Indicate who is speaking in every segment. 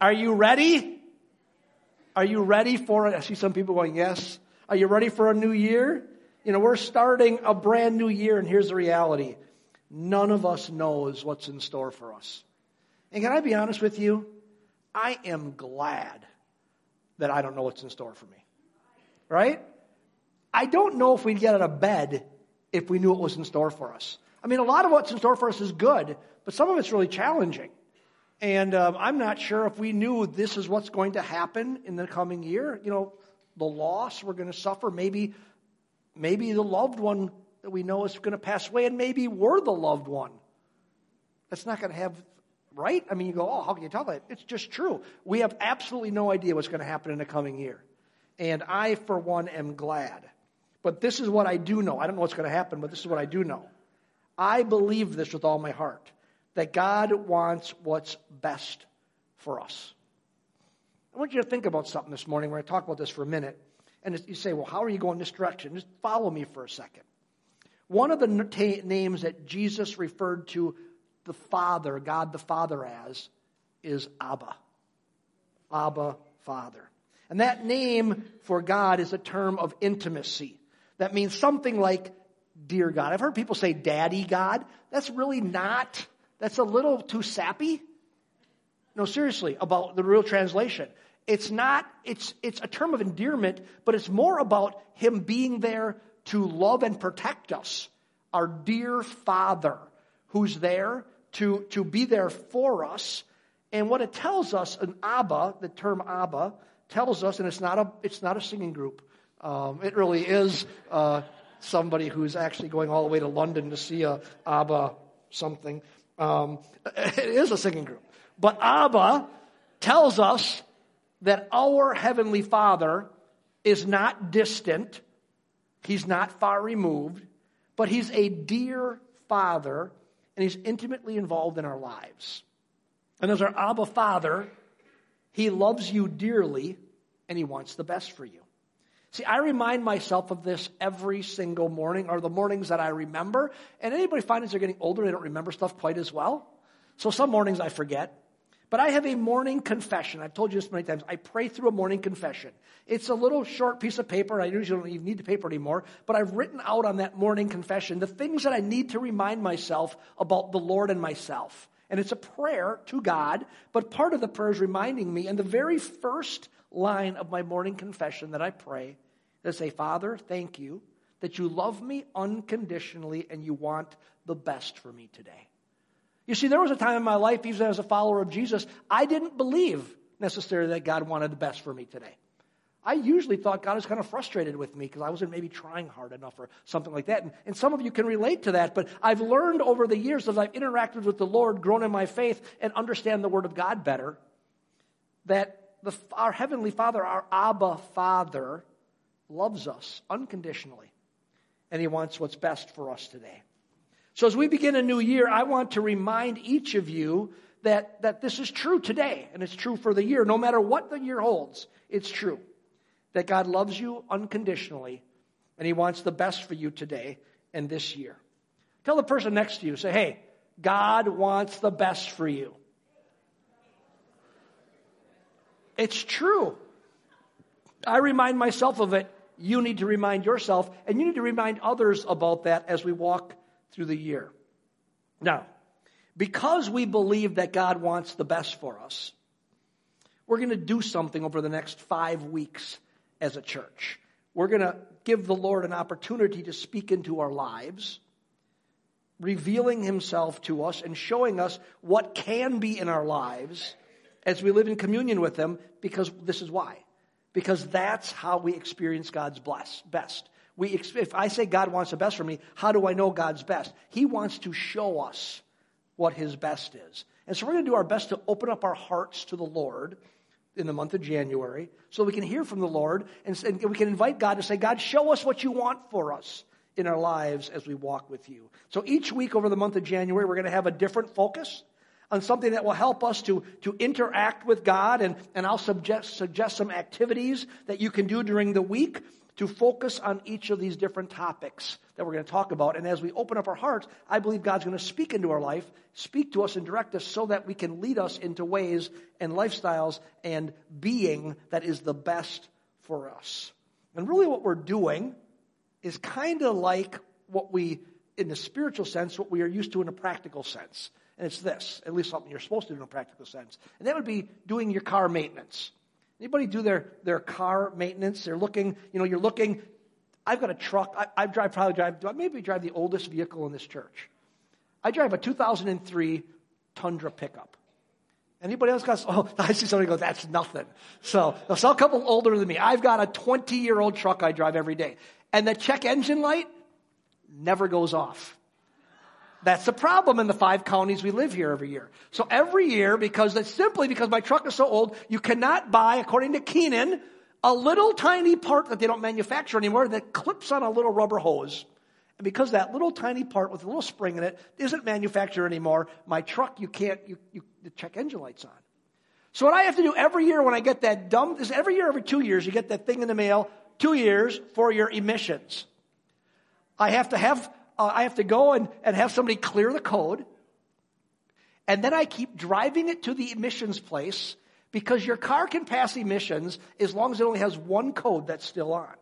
Speaker 1: Are you ready? Are you ready for it? I see some people going, yes. Are you ready for a new year? You know, we're starting a brand new year, and here's the reality none of us knows what's in store for us. And can I be honest with you? I am glad that I don't know what's in store for me. Right? I don't know if we'd get out of bed if we knew what was in store for us. I mean, a lot of what's in store for us is good, but some of it's really challenging. And um, I'm not sure if we knew this is what's going to happen in the coming year. You know, the loss we're going to suffer, maybe, maybe the loved one that we know is going to pass away, and maybe we're the loved one. That's not going to have, right? I mean, you go, oh, how can you tell that? It's just true. We have absolutely no idea what's going to happen in the coming year. And I, for one, am glad. But this is what I do know. I don't know what's going to happen, but this is what I do know. I believe this with all my heart that God wants what's best for us. I want you to think about something this morning. We're going to talk about this for a minute. And you say, well, how are you going this direction? Just follow me for a second. One of the names that Jesus referred to the Father, God the Father, as is Abba. Abba, Father. And that name for God is a term of intimacy. That means something like dear God. I've heard people say daddy God. That's really not, that's a little too sappy. No, seriously, about the real translation. It's not, it's, it's a term of endearment, but it's more about him being there to love and protect us. Our dear Father who's there to, to be there for us. And what it tells us, an Abba, the term Abba, tells us, and it's not a, it's not a singing group. Um, it really is uh, somebody who's actually going all the way to London to see a Abba something. Um, it is a singing group. But Abba tells us that our Heavenly Father is not distant. He's not far removed, but He's a dear Father, and He's intimately involved in our lives. And as our Abba Father, He loves you dearly, and He wants the best for you. See, I remind myself of this every single morning, or the mornings that I remember. And anybody find as they're getting older, they don't remember stuff quite as well. So some mornings I forget. But I have a morning confession. I've told you this many times. I pray through a morning confession. It's a little short piece of paper. I usually don't even need the paper anymore. But I've written out on that morning confession the things that I need to remind myself about the Lord and myself. And it's a prayer to God, but part of the prayer is reminding me. And the very first line of my morning confession that I pray is say, Father, thank you that you love me unconditionally and you want the best for me today. You see, there was a time in my life, even as a follower of Jesus, I didn't believe necessarily that God wanted the best for me today. I usually thought God was kind of frustrated with me because I wasn't maybe trying hard enough or something like that. And, and, some of you can relate to that, but I've learned over the years as I've interacted with the Lord, grown in my faith, and understand the Word of God better, that the, our Heavenly Father, our Abba Father, loves us unconditionally. And He wants what's best for us today. So as we begin a new year, I want to remind each of you that, that this is true today, and it's true for the year. No matter what the year holds, it's true. That God loves you unconditionally, and He wants the best for you today and this year. Tell the person next to you, say, hey, God wants the best for you. It's true. I remind myself of it. You need to remind yourself, and you need to remind others about that as we walk through the year. Now, because we believe that God wants the best for us, we're going to do something over the next five weeks as a church. We're going to give the Lord an opportunity to speak into our lives, revealing Himself to us and showing us what can be in our lives as we live in communion with Him, because this is why. Because that's how we experience God's bless, best. We, if I say God wants the best for me, how do I know God's best? He wants to show us what His best is. And so we're going to do our best to open up our hearts to the Lord in the month of January so we can hear from the Lord and, and we can invite God to say, God, show us what you want for us in our lives as we walk with you. So each week over the month of January, we're going to have a different focus on something that will help us to, to interact with God. And, and I'll suggest, suggest some activities that you can do during the week to focus on each of these different topics that we're going to talk about. And as we open up our hearts, I believe God's going to speak into our life, speak to us and direct us so that we can lead us into ways and lifestyles and being that is the best for us. And really what we're doing is kind of like what we, in the spiritual sense, what we are used to in a practical sense. And it's this, at least something you're supposed to do in a practical sense. And that would be doing your car maintenance. Anybody do their, their car maintenance? They're looking, you know, you're looking. I've got a truck. I, I drive, probably drive, maybe drive the oldest vehicle in this church. I drive a 2003 Tundra pickup. Anybody else got, oh, I see somebody go, that's nothing. So, so a couple older than me. I've got a 20 year old truck I drive every day. And the check engine light never goes off. That's the problem in the five counties we live here every year. So every year, because that's simply because my truck is so old, you cannot buy, according to Keenan, a little tiny part that they don't manufacture anymore that clips on a little rubber hose. And because that little tiny part with a little spring in it isn't manufactured anymore, my truck, you can't, you, you, check engine light's on. So what I have to do every year when I get that dumb, is every year, every two years, you get that thing in the mail, two years for your emissions. I have to have uh, I have to go and, and have somebody clear the code. And then I keep driving it to the emissions place because your car can pass emissions as long as it only has one code that's still on.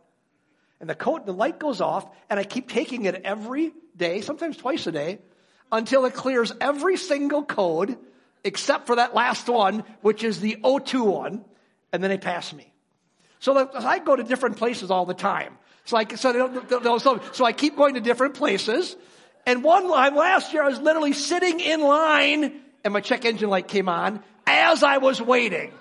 Speaker 1: And the code, the light goes off, and I keep taking it every day, sometimes twice a day, until it clears every single code except for that last one, which is the O2 one, and then they pass me. So I go to different places all the time. So I, so, so, so I keep going to different places. And one line last year, I was literally sitting in line and my check engine light came on as I was waiting.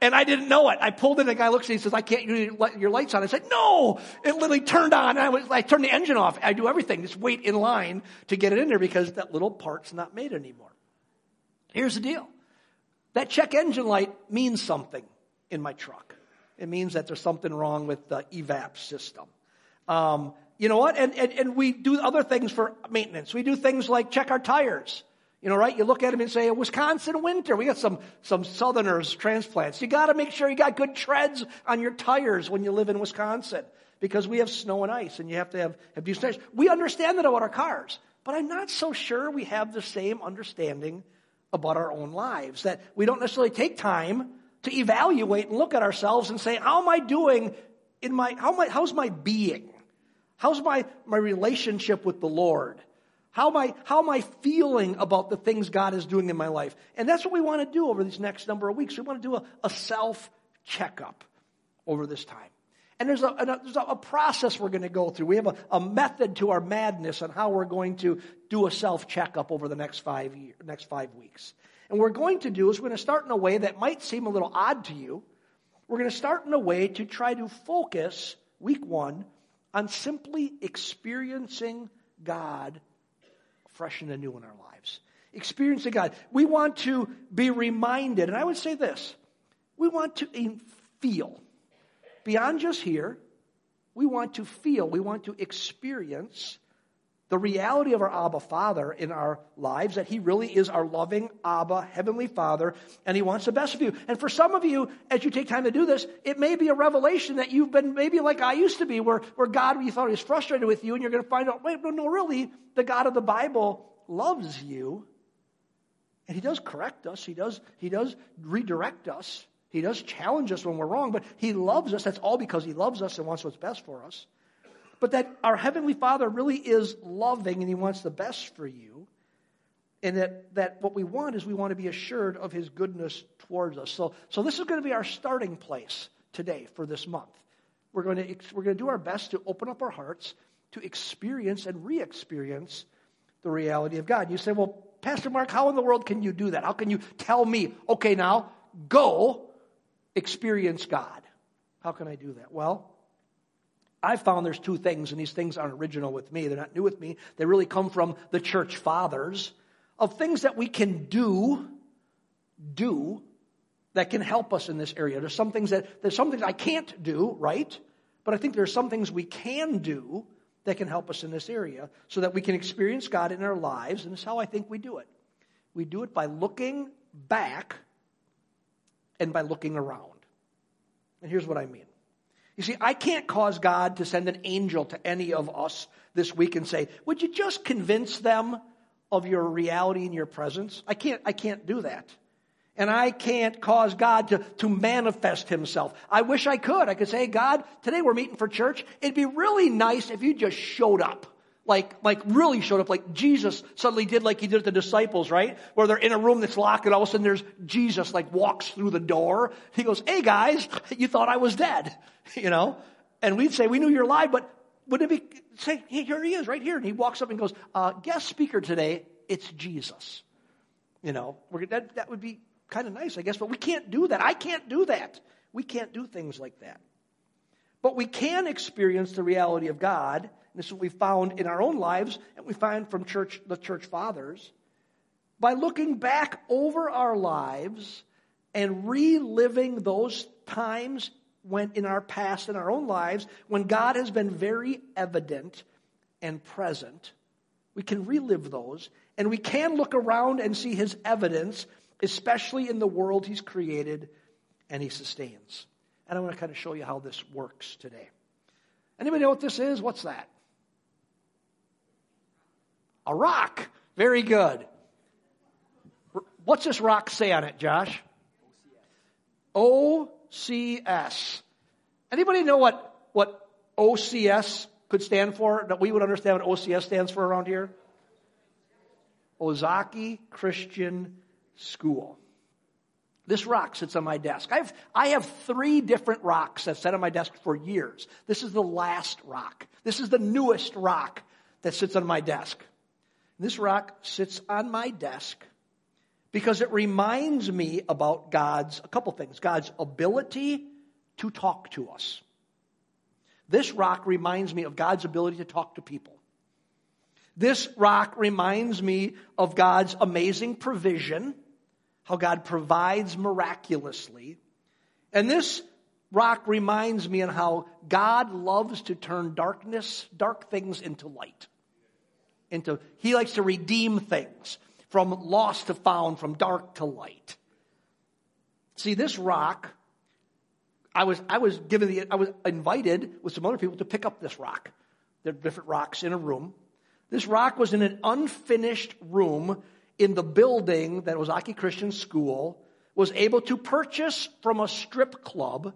Speaker 1: And I didn't know it. I pulled in, and the guy looks at me and says, I can't, you your lights on. I said, no, it literally turned on. I was, I turned the engine off. I do everything. Just wait in line to get it in there because that little part's not made anymore. Here's the deal. That check engine light means something in my truck. It means that there's something wrong with the evap system. Um, you know what? And, and, and we do other things for maintenance. We do things like check our tires. You know, right? You look at them and say, Wisconsin winter. We got some, some Southerners transplants. You got to make sure you got good treads on your tires when you live in Wisconsin because we have snow and ice and you have to have, have decent tires. We understand that about our cars, but I'm not so sure we have the same understanding about our own lives that we don't necessarily take time to evaluate and look at ourselves and say, how am I doing in my, how I, how's my being? How's my, my relationship with the Lord? How am, I, how am I feeling about the things God is doing in my life? And that's what we want to do over these next number of weeks. We want to do a, a self checkup over this time. And there's a, a, there's a process we're going to go through. We have a, a, method to our madness on how we're going to do a self checkup over the next five, year, next five weeks. And what we're going to do is we're going to start in a way that might seem a little odd to you. We're going to start in a way to try to focus, week one, on simply experiencing God fresh and anew in our lives. Experiencing God. We want to be reminded, and I would say this we want to feel. Beyond just hear, we want to feel, we want to experience the reality of our Abba Father in our lives, that He really is our loving Abba, Heavenly Father, and He wants the best of you. And for some of you, as you take time to do this, it may be a revelation that you've been maybe like I used to be, where, where God, you thought He was frustrated with you, and you're going to find out, wait, no, no, really, the God of the Bible loves you. And He does correct us, He does, he does redirect us, He does challenge us when we're wrong, but He loves us. That's all because He loves us and wants what's best for us but that our Heavenly Father really is loving and He wants the best for you. And that, that what we want is we want to be assured of His goodness towards us. So, so this is going to be our starting place today for this month. We're going, to, we're going to do our best to open up our hearts to experience and re experience the reality of God. You say, well, Pastor Mark, how in the world can you do that? How can you tell me, okay, now go experience God? How can I do that? Well, I found there's two things, and these things aren't original with me. They're not new with me. They really come from the church fathers of things that we can do, do, that can help us in this area. There's some things that, there's some things I can't do, right? But I think there's some things we can do that can help us in this area so that we can experience God in our lives. And is how I think we do it. We do it by looking back and by looking around. And here's what I mean. You see, I can't cause God to send an angel to any of us this week and say, Would you just convince them of your reality and your presence? I can't, I can't do that. And I can't cause God to, to manifest himself. I wish I could. I could say, God, today we're meeting for church. It'd be really nice if you just showed up like, like really showed up, like Jesus suddenly did like he did with the disciples, right? Where they're in a room that's locked and all of a sudden there's Jesus like walks through the door. He goes, hey guys, you thought I was dead, you know? And we'd say, we knew you're alive, but wouldn't it be, say, hey, here he is right here. And he walks up and goes, uh, guest speaker today, it's Jesus. You know, that, that would be kind of nice, I guess, but we can't do that. I can't do that. We can't do things like that. But we can experience the reality of God this is what we found in our own lives and we find from church, the church fathers. By looking back over our lives and reliving those times when in our past, in our own lives, when God has been very evident and present, we can relive those and we can look around and see his evidence, especially in the world he's created and he sustains. And I want to kind of show you how this works today. Anybody know what this is? What's that? A rock. Very good. What's this rock say on it, Josh? OCS. Anybody know what, what OCS could stand for? That we would understand what OCS stands for around here? Ozaukee Christian School. This rock sits on my desk. I've, I have three different rocks that sat on my desk for years. This is the last rock. This is the newest rock that sits on my desk. This rock sits on my desk because it reminds me about God's, a couple things, God's ability to talk to us. This rock reminds me of God's ability to talk to people. This rock reminds me of God's amazing provision, how God provides miraculously. And this rock reminds me of how God loves to turn darkness, dark things into light into, he likes to redeem things from lost to found, from dark to light. See, this rock, I was, I was given the, I was invited with some other people to pick up this rock. There are different rocks in a room. This rock was in an unfinished room in the building that was Ozaukee Christian School, was able to purchase from a strip club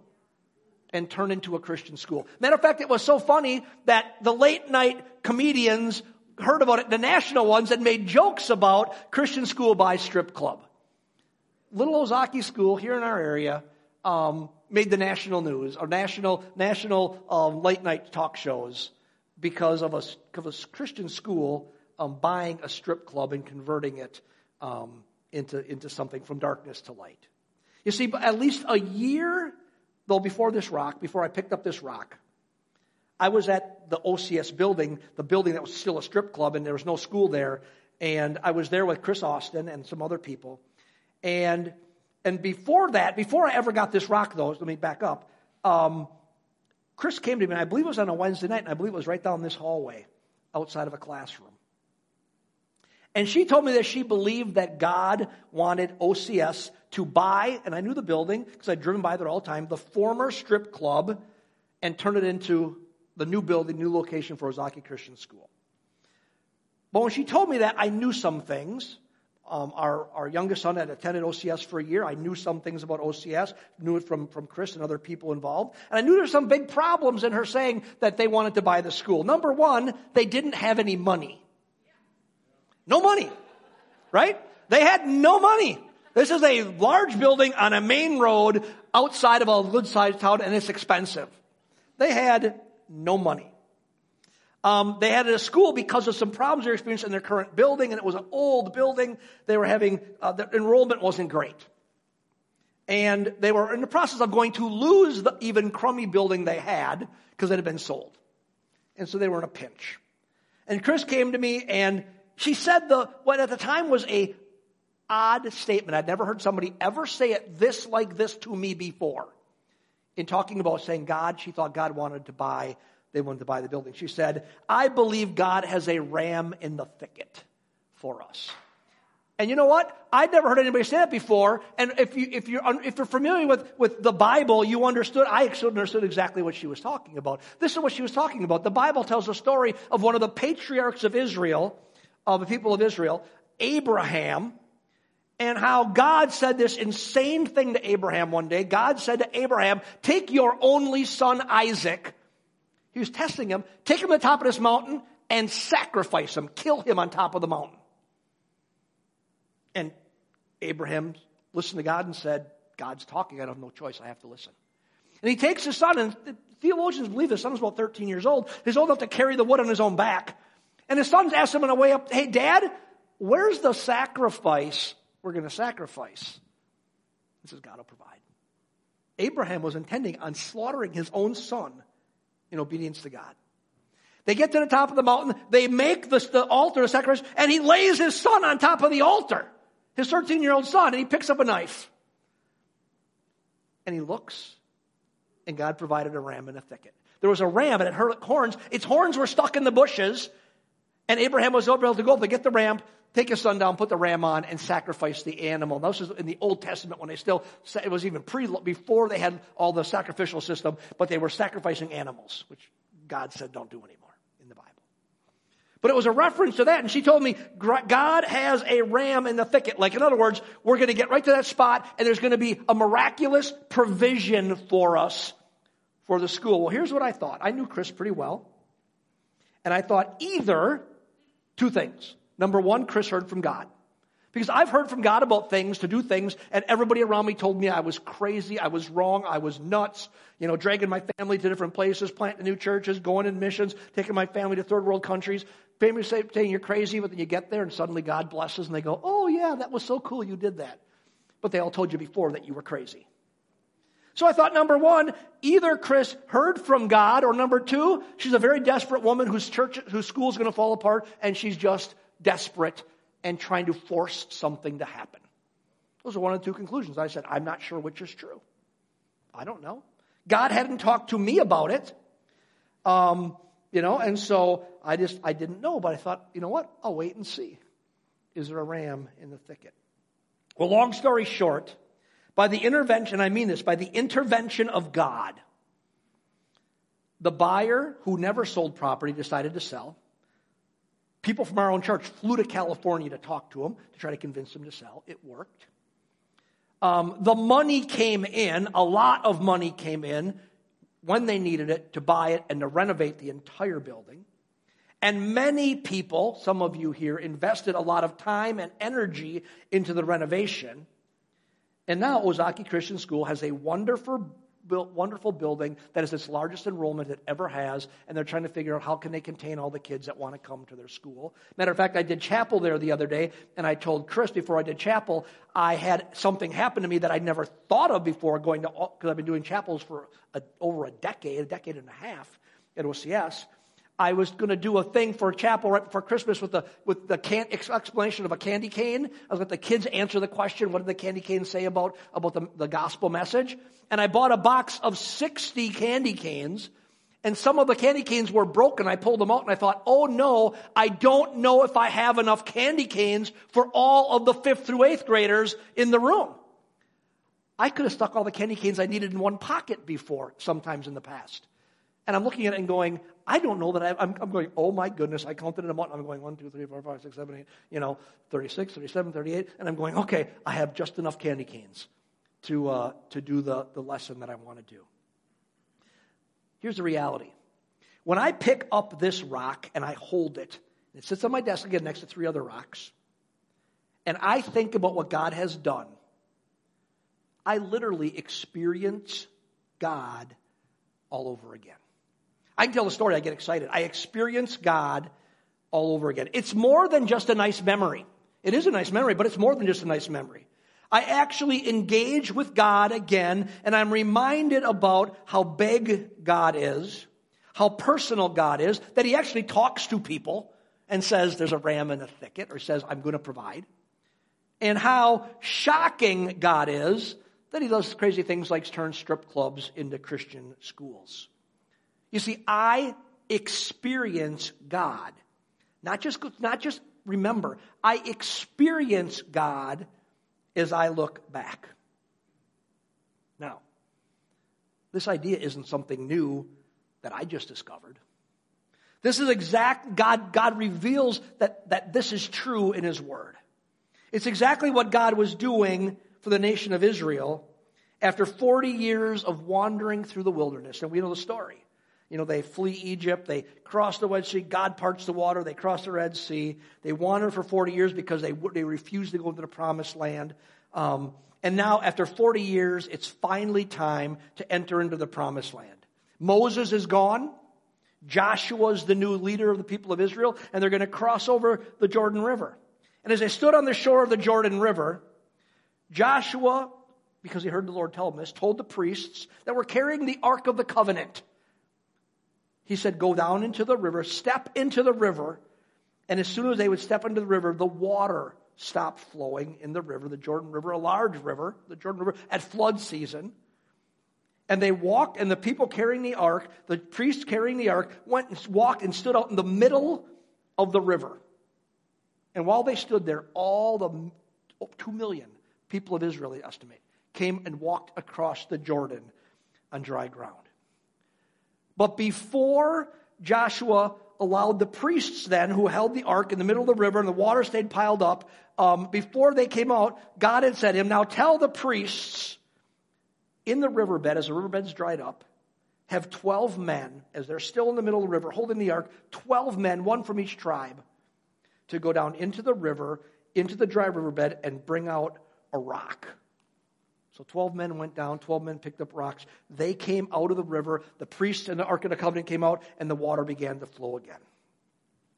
Speaker 1: and turn into a Christian school. Matter of fact, it was so funny that the late night comedians heard about it, the national ones, that made jokes about Christian School by Strip Club. Little Ozaukee School here in our area um, made the national news or national national um, late night talk shows because of a, of a Christian school um, buying a strip club and converting it um, into, into something from darkness to light. You see, at least a year though before this rock, before I picked up this rock, I was at the OCS building, the building that was still a strip club, and there was no school there. And I was there with Chris Austin and some other people. And and before that, before I ever got this rock, though, let me back up. Um, Chris came to me, and I believe it was on a Wednesday night, and I believe it was right down this hallway outside of a classroom. And she told me that she believed that God wanted OCS to buy, and I knew the building because I'd driven by there all the time, the former strip club and turn it into the new building, new location for Ozaukee Christian School. But when she told me that, I knew some things. Um, our, our youngest son had attended OCS for a year. I knew some things about OCS, knew it from, from Chris and other people involved. And I knew there were some big problems in her saying that they wanted to buy the school. Number one, they didn't have any money. No money. Right? They had no money. This is a large building on a main road outside of a good sized town and it's expensive. They had no money. Um, they had a school because of some problems they experienced in their current building, and it was an old building. They were having, uh, the enrollment wasn't great. And they were in the process of going to lose the even crummy building they had because it had been sold. And so they were in a pinch. And Chris came to me and she said the, what at the time was a odd statement. I'd never heard somebody ever say it this like this to me before in talking about saying God, she thought God wanted to buy, they wanted to buy the building. She said, I believe God has a ram in the thicket for us. And you know what? I'd never heard anybody say that before. And if you if you're if you're familiar with with the Bible, you understood. I understood exactly what she was talking about. This is what she was talking about. The Bible tells a story of one of the patriarchs of Israel, of the people of Israel, Abraham, and how God said this insane thing to Abraham one day. God said to Abraham, "Take your only son Isaac." He was testing him. Take him to the top of this mountain and sacrifice him. Kill him on top of the mountain. And Abraham listened to God and said, God's talking. I have no choice. I have to listen. And he takes his son, and theologians believe his son was about 13 years old. He's old enough to carry the wood on his own back. And his son's asked him on the way up, Hey, dad, where's the sacrifice we're going to sacrifice? He says, God will provide. Abraham was intending on slaughtering his own son in obedience to God. They get to the top of the mountain, they make the, the altar, the sacrifice, and he lays his son on top of the altar his 13 year old son, and he picks up a knife. And he looks, and God provided a ram in a thicket. There was a ram, and it had horns. Its horns were stuck in the bushes, and Abraham was able to go up to get the ram, take his son down, put the ram on, and sacrifice the animal. Now, this is in the Old Testament when they still, it was even pre, before they had all the sacrificial system, but they were sacrificing animals, which God said don't do anymore. In the Bible. But it was a reference to that. And she told me, God has a ram in the thicket. Like, in other words, we're to get right to that spot and there's to be a miraculous provision for us for the school. Well, here's what I thought. I knew Chris pretty well. And I thought either two things. Number one, Chris heard from God. Because I've heard from God about things, to do things, and everybody around me told me I was crazy, I was wrong, I was nuts, you know, dragging my family to different places, planting new churches, going in missions, taking my family to third world countries. Say, saying you're crazy, but then you get there and suddenly God blesses and they go, oh yeah, that was so cool, you did that. But they all told you before that you were crazy. So I thought number one, either Chris heard from God, or number two, she's a very desperate woman whose church, whose school's going to fall apart, and she's just desperate and trying to force something to happen. Those are one of the two conclusions. I said, I'm not sure which is true. I don't know. God hadn't talked to me about it. Um, you know, and so I just, I didn't know, but I thought, you know what? I'll wait and see. Is there a ram in the thicket? Well, long story short, by the intervention, I mean this, by the intervention of God, the buyer who never sold property decided to sell. People from our own church flew to California to talk to him to try to convince him to sell. It worked. Um, the money came in, a lot of money came in when they needed it to buy it and to renovate the entire building. And many people, some of you here, invested a lot of time and energy into the renovation. And now Ozaukee Christian School has a wonderful wonderful building that is its largest enrollment it ever has, and they're trying to figure out how can they contain all the kids that want to come to their school. Matter of fact, I did chapel there the other day, and I told Chris before I did chapel, I had something happen to me that I'd never thought of before going to, because I've been doing chapels for a, over a decade, a decade and a half at OCS. I was going to do a thing for chapel right before Christmas with the with the can, explanation of a candy cane. I was let the kids answer the question, "What did the candy cane say about about the, the gospel message?" And I bought a box of sixty candy canes, and some of the candy canes were broken. I pulled them out, and I thought, "Oh no, I don't know if I have enough candy canes for all of the fifth through eighth graders in the room." I could have stuck all the candy canes I needed in one pocket before, sometimes in the past. And I'm looking at it and going, I don't know that I, am I'm going, oh my goodness, I counted them out. I'm going 1, 2, 3, 4, 5, 6, 7, 8, you know, 36, 37, 38. And I'm going, okay, I have just enough candy canes to, uh, to do the, the lesson that I want to do. Here's the reality. When I pick up this rock and I hold it, it sits on my desk again next to three other rocks, and I think about what God has done, I literally experience God all over again. I can tell the story, I get excited. I experience God all over again. It's more than just a nice memory. It is a nice memory, but it's more than just a nice memory. I actually engage with God again, and I'm reminded about how big God is, how personal God is, that He actually talks to people and says, There's a ram in the thicket, or says, I'm going to provide. And how shocking God is that He does crazy things like turn strip clubs into Christian schools. You see, I experience God. Not just, not just remember. I experience God as I look back. Now, this idea isn't something new that I just discovered. This is exact, God, God reveals that, that this is true in His Word. It's exactly what God was doing for the nation of Israel after 40 years of wandering through the wilderness. And we know the story. You know, they flee Egypt, they cross the Red Sea, God parts the water, they cross the Red Sea. They wander for 40 years because they, they refused to go into the promised land. Um, and now, after 40 years, it's finally time to enter into the promised land. Moses is gone. Joshua is the new leader of the people of Israel, and they're going to cross over the Jordan River. And as they stood on the shore of the Jordan River, Joshua, because he heard the Lord tell him this, told the priests that were carrying the Ark of the Covenant. He said, Go down into the river, step into the river, and as soon as they would step into the river, the water stopped flowing in the river, the Jordan River, a large river, the Jordan River, at flood season. And they walked, and the people carrying the ark, the priests carrying the ark, went and walked and stood out in the middle of the river. And while they stood there, all the oh, two million people of Israel, they estimate, came and walked across the Jordan on dry ground. But before Joshua allowed the priests then, who held the ark in the middle of the river and the water stayed piled up, um, before they came out, God had said to him, Now tell the priests in the riverbed, as the riverbed's dried up, have 12 men, as they're still in the middle of the river holding the ark, 12 men, one from each tribe, to go down into the river, into the dry riverbed, and bring out a rock. So 12 men went down, 12 men picked up rocks. They came out of the river. The priests and the Ark of the Covenant came out, and the water began to flow again.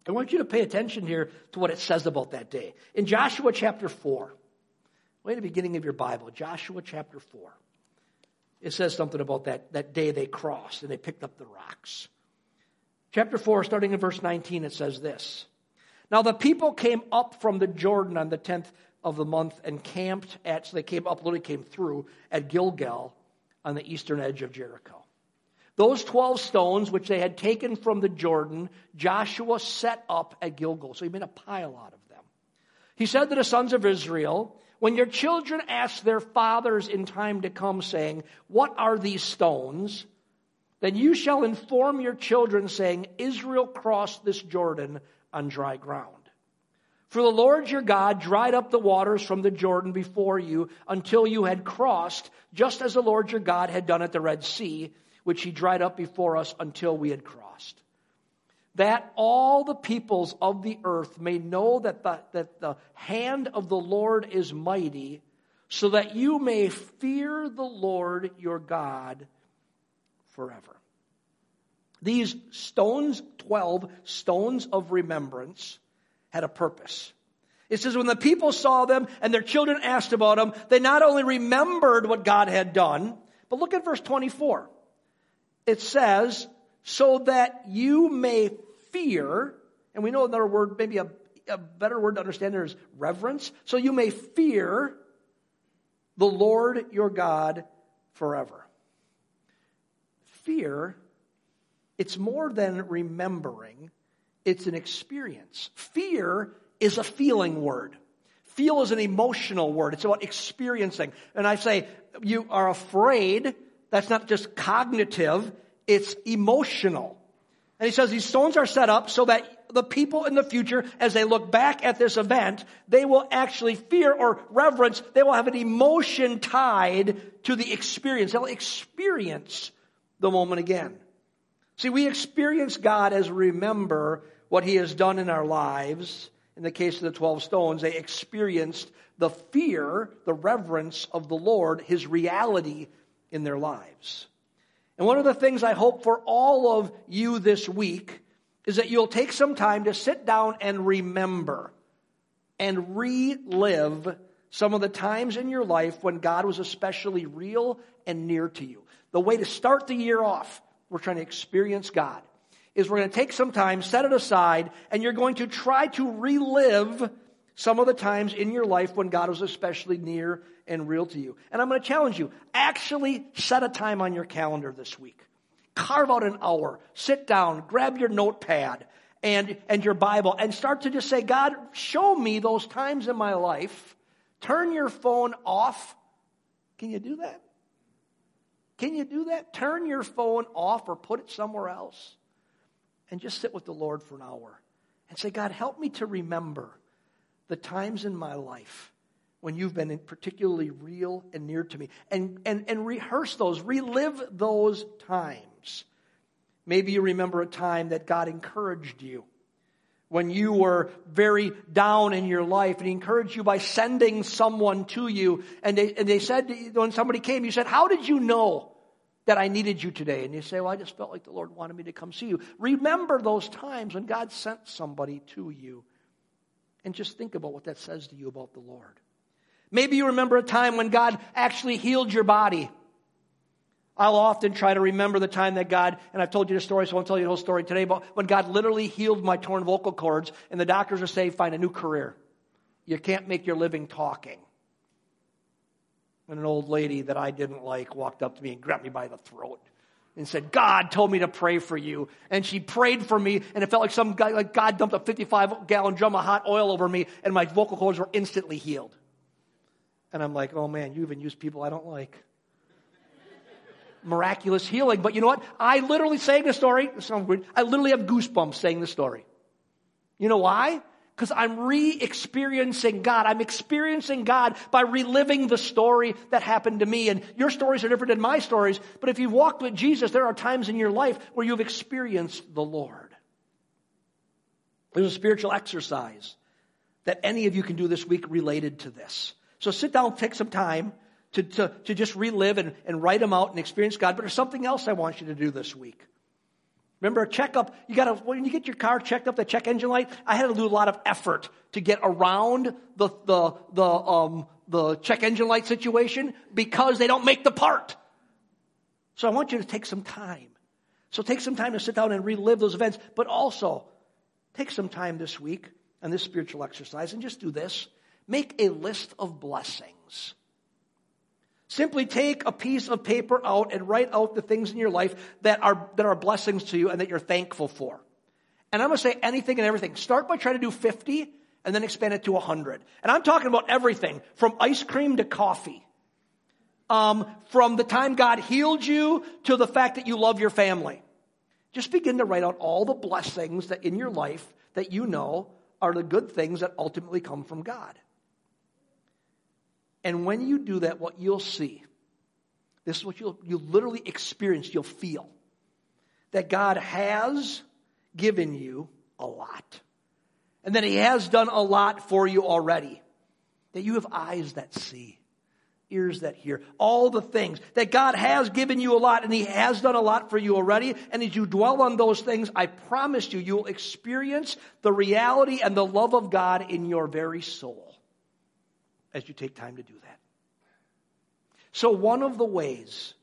Speaker 1: I want you to pay attention here to what it says about that day. In Joshua chapter 4, way at the beginning of your Bible, Joshua chapter 4, it says something about that, that day they crossed and they picked up the rocks. Chapter 4, starting in verse 19, it says this Now the people came up from the Jordan on the 10th of the month and camped at, so they came up, literally came through at Gilgal on the eastern edge of Jericho. Those 12 stones, which they had taken from the Jordan, Joshua set up at Gilgal. So he made a pile out of them. He said to the sons of Israel, When your children ask their fathers in time to come, saying, What are these stones? Then you shall inform your children, saying, Israel crossed this Jordan on dry ground. For the Lord your God dried up the waters from the Jordan before you until you had crossed, just as the Lord your God had done at the Red Sea which he dried up before us until we had crossed. That all the peoples of the earth may know that the, that the hand of the Lord is mighty, so that you may fear the Lord your God forever. These stones, 12 stones of remembrance, had a purpose. It says, when the people saw them and their children asked about them, they not only remembered what God had done, but look at verse 24 it says, so that you may fear, and we know another word, maybe a, a better word to understand there is reverence. So you may fear the Lord your God forever. Fear, it's more than remembering, it's an experience. Fear is a feeling word. Feel is an emotional word. It's about experiencing. And I say, you are afraid that's not just cognitive, it's emotional. And he says these stones are set up so that the people in the future, as they look back at this event, they will actually fear or reverence, they will have an emotion tied to the experience. They'll experience the moment again. See, we experience God as remember what He has done in our lives. In the case of the 12 stones, they experienced the fear, the reverence of the Lord, His reality in their lives. And one of the things I hope for all of you this week is that you'll take some time to sit down and remember and relive some of the times in your life when God was especially real and near to you. The way to start the year off, we're trying to experience God, is we're going to take some time, set it aside, and you're going to try to relive some of the times in your life when God was especially near and real to you. And I'm going to challenge you. Actually set a time on your calendar this week. Carve out an hour. Sit down. Grab your notepad and, and your Bible and start to just say, God, show me those times in my life. Turn your phone off. Can you do that? Can you do that? Turn your phone off or put it somewhere else and just sit with the Lord for an hour and say, God, help me to remember the times in my life when you've been particularly real and near to me and, and, and rehearse those, relive those times. Maybe you remember a time that God encouraged you when you were very down in your life and he encouraged you by sending someone to you and they, and they said when somebody came you said how did you know that i needed you today and you say well i just felt like the lord wanted me to come see you remember those times when god sent somebody to you and just think about what that says to you about the lord maybe you remember a time when god actually healed your body I'll often try to remember the time that God, and I've told you the story, so I won't tell you the whole story today, but when God literally healed my torn vocal cords, and the doctors are saying, find a new career. You can't make your living talking. And an old lady that I didn't like walked up to me and grabbed me by the throat and said, God told me to pray for you. And she prayed for me, and it felt like some guy, like God dumped a 55 gallon drum of hot oil over me, and my vocal cords were instantly healed. And I'm like, oh man, you even use people I don't like miraculous healing. But you know what? I literally saying the story, I literally have goosebumps saying the story. You know why? Because I'm re experiencing God. I'm experiencing God by reliving the story that happened to me. And your stories are different than my stories. But if you've walked with Jesus, there are times in your life where you've experienced the Lord. There's a spiritual exercise that any of you can do this week related to this. So sit down, take some time to, to, to just relive and, and write them out and experience God. But there's something else I want you to do this week. Remember a checkup, you gotta, when you get your car checked up, the check engine light, I had to do a lot of effort to get around the, the, the, um, the check engine light situation because they don't make the part. So I want you to take some time. So take some time to sit down and relive those events, but also take some time this week on this spiritual exercise and just do this. Make a list of blessings Simply take a piece of paper out and write out the things in your life that are, that are blessings to you and that you're thankful for. And I'm going to say anything and everything. Start by trying to do 50 and then expand it to 100. And I'm talking about everything from ice cream to coffee. Um, from the time God healed you to the fact that you love your family. Just begin to write out all the blessings that in your life that you know are the good things that ultimately come from God. And when you do that, what you'll see, this is what you'll, you'll literally experience, you'll feel that God has given you a lot. And that He has done a lot for you already. That you have eyes that see, ears that hear, all the things. That God has given you a lot and He has done a lot for you already. And as you dwell on those things, I promise you, you'll experience the reality and the love of God in your very soul as you take time to do that. So, one of the ways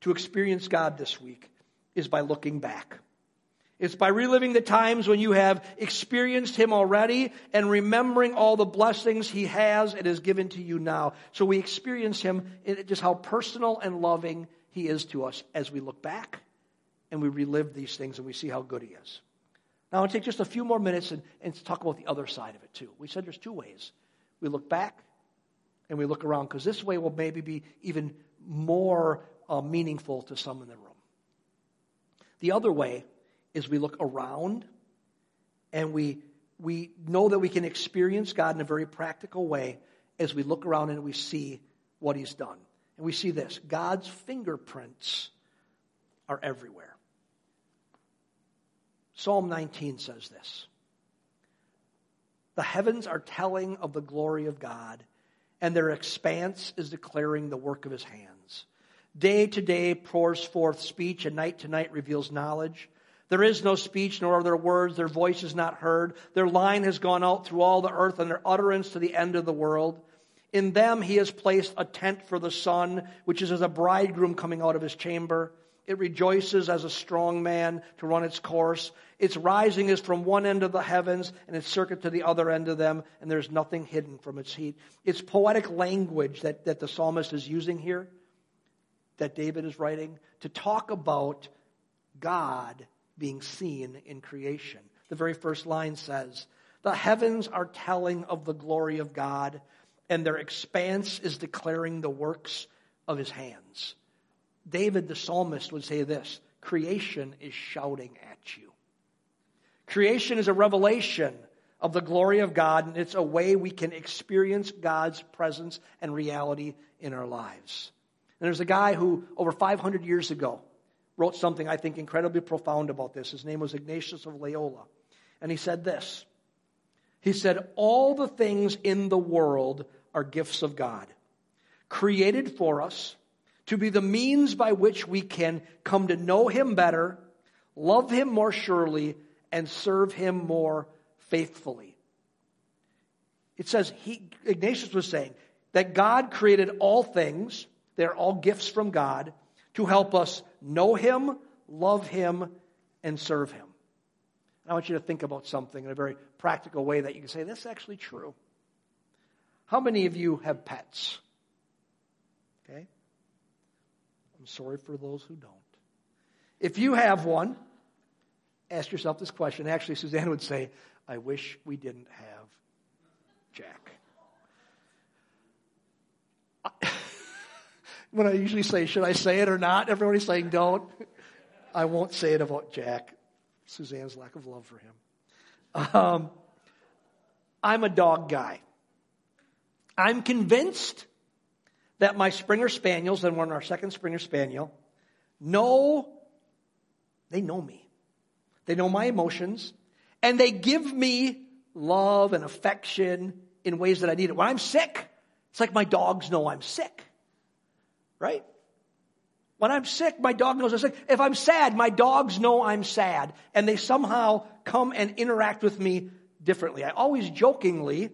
Speaker 1: to experience God this week is by looking back. It's by reliving the times when you have experienced Him already and remembering all the blessings He has and has given to you now. So we experience Him in just how personal and loving He is to us as we look back and we relive these things and we see how good He is. Now, I'll take just a few more minutes and, and talk about the other side of it too. We said there's two ways. We look back and we look around because this way will maybe be even more uh, meaningful to some in the room. The other way is we look around and we, we know that we can experience God in a very practical way as we look around and we see what He's done. And we see this God's fingerprints are everywhere. Psalm 19 says this The heavens are telling of the glory of God and their expanse is declaring the work of his hands. Day to day pours forth speech, and night to night reveals knowledge. There is no speech, nor are there words. Their voice is not heard. Their line has gone out through all the earth, and their utterance to the end of the world. In them he has placed a tent for the sun, which is as a bridegroom coming out of his chamber. It rejoices as a strong man to run its course. Its rising is from one end of the heavens and its circuit to the other end of them, and there's nothing hidden from its heat. It's poetic language that, that the psalmist is using here, that David is writing, to talk about God being seen in creation. The very first line says, The heavens are telling of the glory of God, and their expanse is declaring the works of his hands. David the psalmist would say this creation is shouting at you. Creation is a revelation of the glory of God, and it's a way we can experience God's presence and reality in our lives. And there's a guy who, over 500 years ago, wrote something I think incredibly profound about this. His name was Ignatius of Loyola. And he said this He said, All the things in the world are gifts of God, created for us to be the means by which we can come to know Him better, love Him more surely, and serve Him more faithfully. It says, he, Ignatius was saying that God created all things, they're all gifts from God, to help us know Him, love Him, and serve Him. And I want you to think about something in a very practical way that you can say, this is actually true. How many of you have pets? Okay? I'm sorry for those who don't. If you have one, ask yourself this question. Actually, Suzanne would say, I wish we didn't have Jack. when I usually say, should I say it or not? Everybody's saying don't. I won't say it about Jack. Suzanne's lack of love for him. Um, I'm a dog guy. I'm convinced that my Springer Spaniels and of our second Springer Spaniel know, they know me. They know my emotions and they give me love and affection in ways that I need it. When I'm sick, it's like my dogs know I'm sick. Right? When I'm sick, my dog knows I'm sick. If I'm sad, my dogs know I'm sad. And they somehow come and interact with me differently. I always jokingly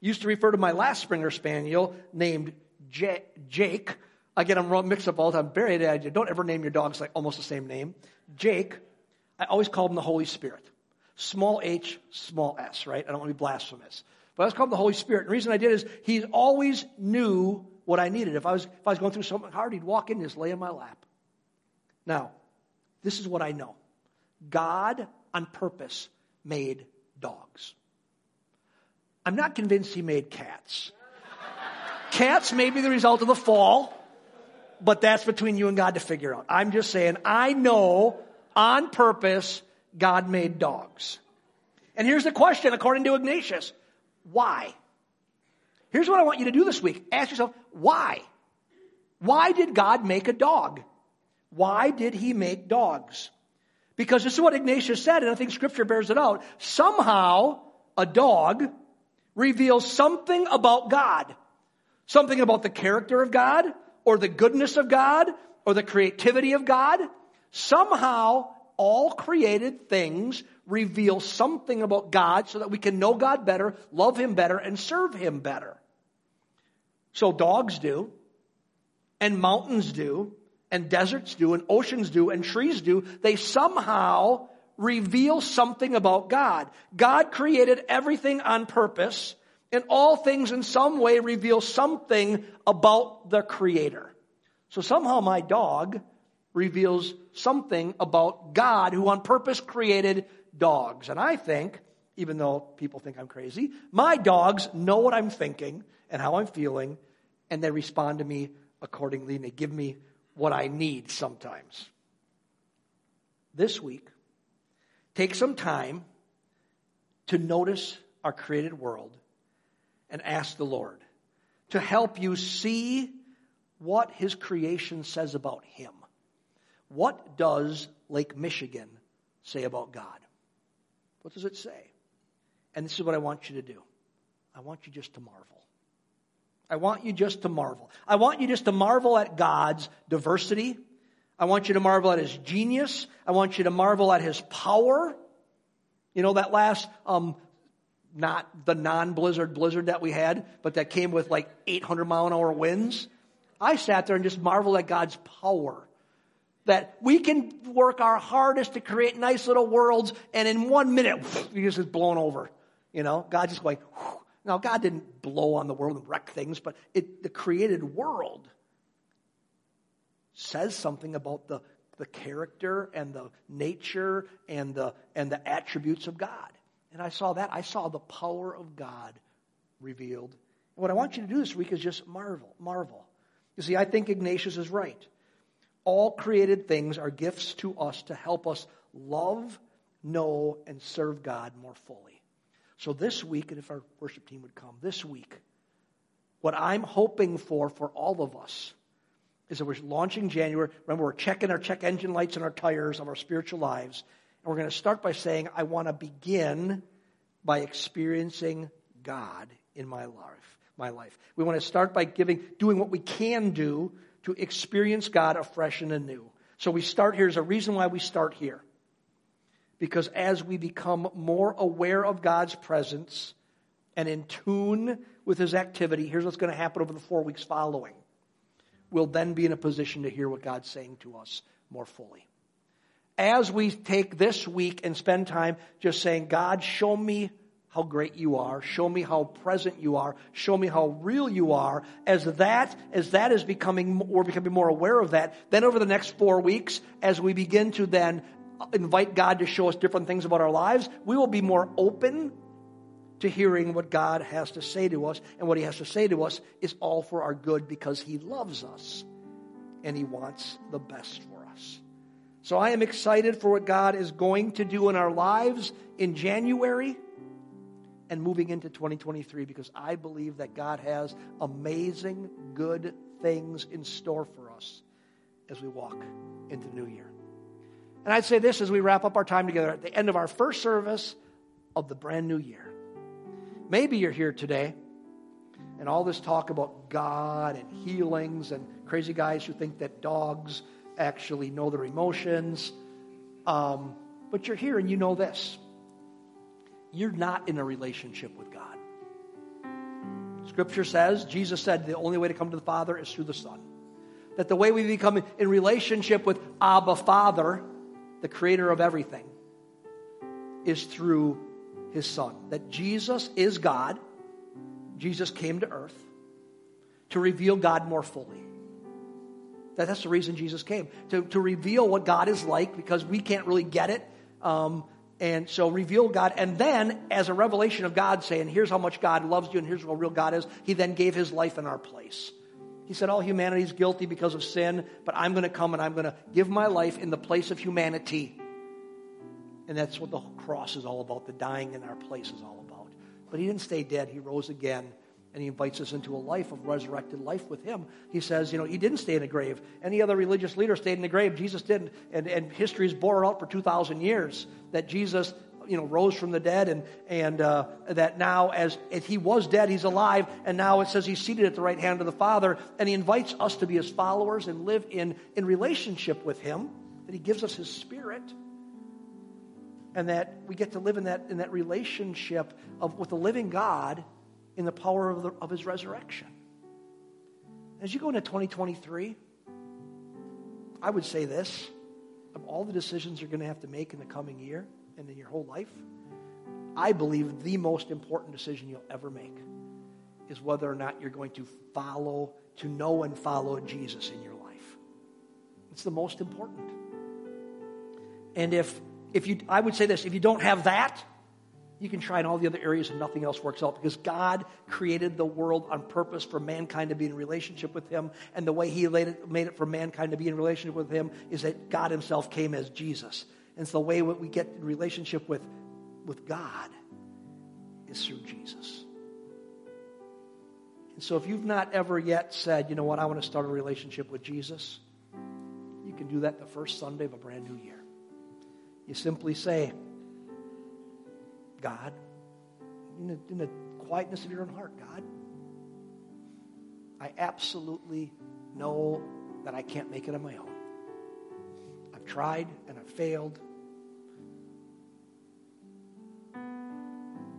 Speaker 1: used to refer to my last Springer Spaniel named J- Jake. I get them mixed up all the time. Very Don't ever name your dogs like almost the same name. Jake. I always called him the Holy Spirit small h, small s, right? I don't want to be blasphemous. But I was called the Holy Spirit. And the reason I did is he always knew what I needed. If I was, if I was going through something hard, he'd walk in and just lay in my lap. Now, this is what I know. God, on purpose, made dogs. I'm not convinced he made cats. Cats may be the result of the fall, but that's between you and God to figure out. I'm just saying, I know on purpose God made dogs. And here's the question according to Ignatius why? Here's what I want you to do this week ask yourself, why? Why did God make a dog? Why did he make dogs? Because this is what Ignatius said, and I think scripture bears it out. Somehow, a dog reveals something about God. Something about the character of God, or the goodness of God, or the creativity of God. Somehow, all created things reveal something about God so that we can know God better, love Him better, and serve Him better. So dogs do, and mountains do, and deserts do, and oceans do, and trees do. They somehow reveal something about God. God created everything on purpose, and all things in some way reveal something about the Creator. So somehow my dog reveals something about God who on purpose created dogs. And I think, even though people think I'm crazy, my dogs know what I'm thinking and how I'm feeling, and they respond to me accordingly, and they give me what I need sometimes. This week, take some time to notice our created world and ask the Lord to help you see what His creation says about Him. What does Lake Michigan say about God? What does it say? And this is what I want you to do. I want you just to marvel. I want you just to marvel. I want you just to marvel at God's diversity. I want you to marvel at his genius. I want you to marvel at his power. You know, that last, um, not the non blizzard that we had, but that came with like 800 mile an hour winds. I sat there and just marveled at God's power that we can work our hardest to create nice little worlds, and in one minute, you just is blown over. You know, God just like, now God didn't blow on the world and wreck things, but it, the created world says something about the the character and the nature and the, and the attributes of God. And I saw that. I saw the power of God revealed. What I want you to do this week is just marvel, marvel. You see, I think Ignatius is right. All created things are gifts to us to help us love, know, and serve God more fully. So this week, and if our worship team would come, this week, what I'm hoping for for all of us is that we're launching January. Remember, we're checking our check engine lights and our tires of our spiritual lives. We're going to start by saying, I want to begin by experiencing God in my life. My life. We want to start by giving, doing what we can do to experience God afresh and anew. So we start here. There's a reason why we start here. Because as we become more aware of God's presence and in tune with His activity, here's what's going to happen over the four weeks following we'll then be in a position to hear what God's saying to us more fully. As we take this week and spend time just saying, God, show me how great you are, show me how present you are, show me how real you are, as that, as that is becoming, we're becoming more aware of that, then over the next four weeks, as we begin to then invite God to show us different things about our lives, we will be more open to hearing what God has to say to us. And what He has to say to us is all for our good because He loves us and He wants the best for us. So I am excited for what God is going to do in our lives in January and moving into 2023 because I believe that God has amazing, good things in store for us as we walk into the new year. And I'd say this as we wrap up our time together at the end of our first service of the brand new year. Maybe you're here today and all this talk about God and healings and crazy guys who think that dogs actually know their emotions. Um, but you're here and you know this you're not in a relationship with God. Scripture says, Jesus said, the only way to come to the Father is through the Son. That the way we become in relationship with Abba Father, the creator of everything, is through his son. That Jesus is God. Jesus came to earth to reveal God more fully. That, that's the reason Jesus came, to, to reveal what God is like because we can't really get it. Um, and so reveal God. And then, as a revelation of God, saying, here's how much God loves you and here's what real God is, he then gave his life in our place. He said, all humanity is guilty because of sin, but I'm going to come and I'm going to give my life in the place of humanity and that's what the cross is all about. The dying in our place is all about. But he didn't stay dead. He rose again. And he invites us into a life of resurrected life with him. He says, you know, he didn't stay in a grave. Any other religious leader stayed in the grave. Jesus didn't. And, and history has borne out for 2,000 years that Jesus, you know, rose from the dead and, and uh, that now as if he was dead, he's alive. And now it says he's seated at the right hand of the Father. And he invites us to be his followers and live in, in relationship with him. That he gives us his spirit and that we get to live in that, in that relationship of, with the living God in the power of, the, of his resurrection. As you go into 2023, I would say this of all the decisions you're going to have to make in the coming year and in your whole life, I believe the most important decision you'll ever make is whether or not you're going to follow, to know and follow Jesus in your life. It's the most important. And if if you, I would say this, if you don't have that, you can try in all the other areas and nothing else works out because God created the world on purpose for mankind to be in relationship with Him. And the way He made it, made it for mankind to be in relationship with Him is that God Himself came as Jesus. And so the way we get in relationship with, with God is through Jesus. And so if you've not ever yet said, you know what, I want to start a relationship with Jesus, you can do that the first Sunday of a brand new year. You simply say, God, in the, in the quietness of your own heart, God, I absolutely know that I can't make it on my own. I've tried and I've failed.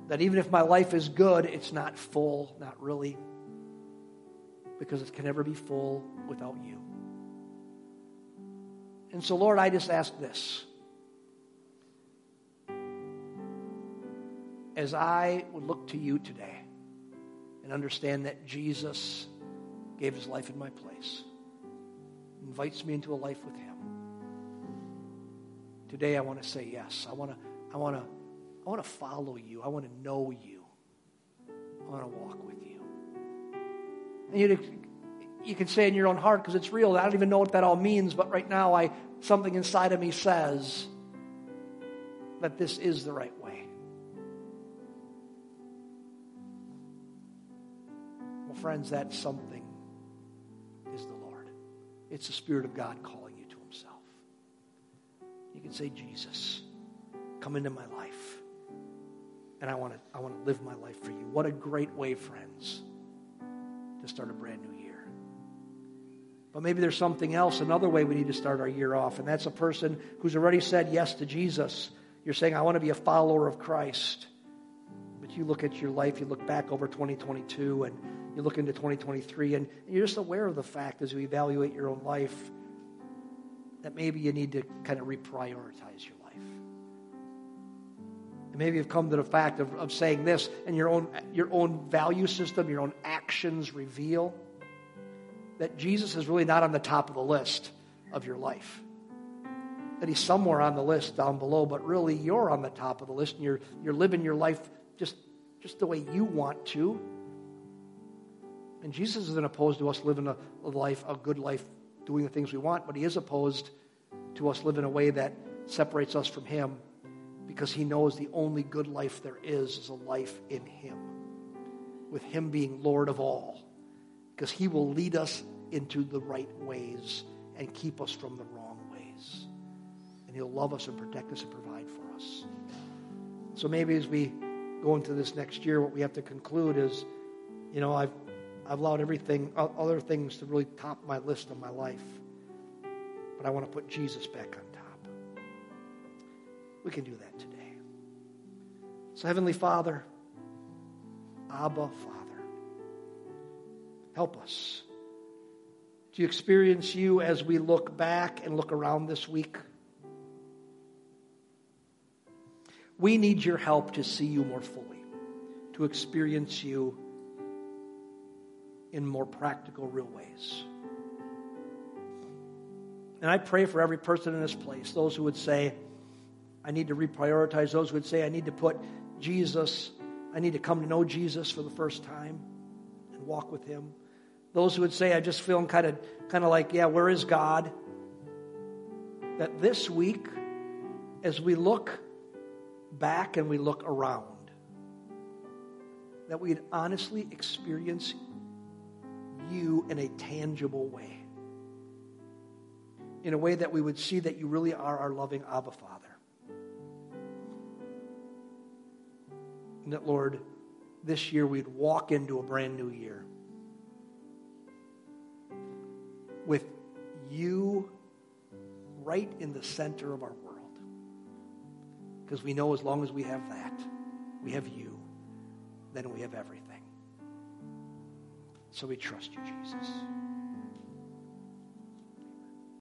Speaker 1: That even if my life is good, it's not full, not really, because it can never be full without you. And so, Lord, I just ask this as I would look to you today and understand that Jesus gave his life in my place, invites me into a life with him, Today I want to say yes. I want to, I want to, I want to follow you. I want to know you. I want to walk with you. And you, you can say in your own heart because it's real. I don't even know what that all means, but right now I something inside of me says that this is the right way. Friends, that something is the Lord. It's the Spirit of God calling you to Himself. You can say, Jesus, come into my life. And I want to I want to live my life for you. What a great way, friends, to start a brand new year. But maybe there's something else, another way we need to start our year off, and that's a person who's already said yes to Jesus. You're saying, I want to be a follower of Christ. But you look at your life, you look back over 2022, and you look into 2023, and you're just aware of the fact as you evaluate your own life that maybe you need to kind of reprioritize your life. And maybe you've come to the fact of, of saying this, and your own, your own value system, your own actions reveal that Jesus is really not on the top of the list of your life that he's somewhere on the list down below, but really you're on the top of the list and you're, you're living your life just, just the way you want to. And Jesus isn't opposed to us living a, a life, a good life, doing the things we want, but he is opposed to us living a way that separates us from him because he knows the only good life there is is a life in him, with him being Lord of all, because he will lead us into the right ways and keep us from the wrong ways and He'll love us and protect us and provide for us. So maybe as we go into this next year, what we have to conclude is, you know, I've, I've allowed everything, other things to really top my list of my life. But I want to put Jesus back on top. We can do that today. So, Heavenly Father, Abba, Father, help us to experience you as we look back and look around this week. We need your help to see you more fully, to experience you in more practical, real ways. And I pray for every person in this place, those who would say, I need to reprioritize, those who would say, I need to put Jesus, I need to come to know Jesus for the first time and walk with him. Those who would say, I just feel kind of kind of like, yeah, where is God? That this week, as we look back and we look around, that we'd honestly experience you in a tangible way. In a way that we would see that you really are our loving Abba Father. And that, Lord, this year we'd walk into a brand new year with you right in the center of our world. Because we know as long as we have that, we have you, then we have everything. So we trust you, Jesus.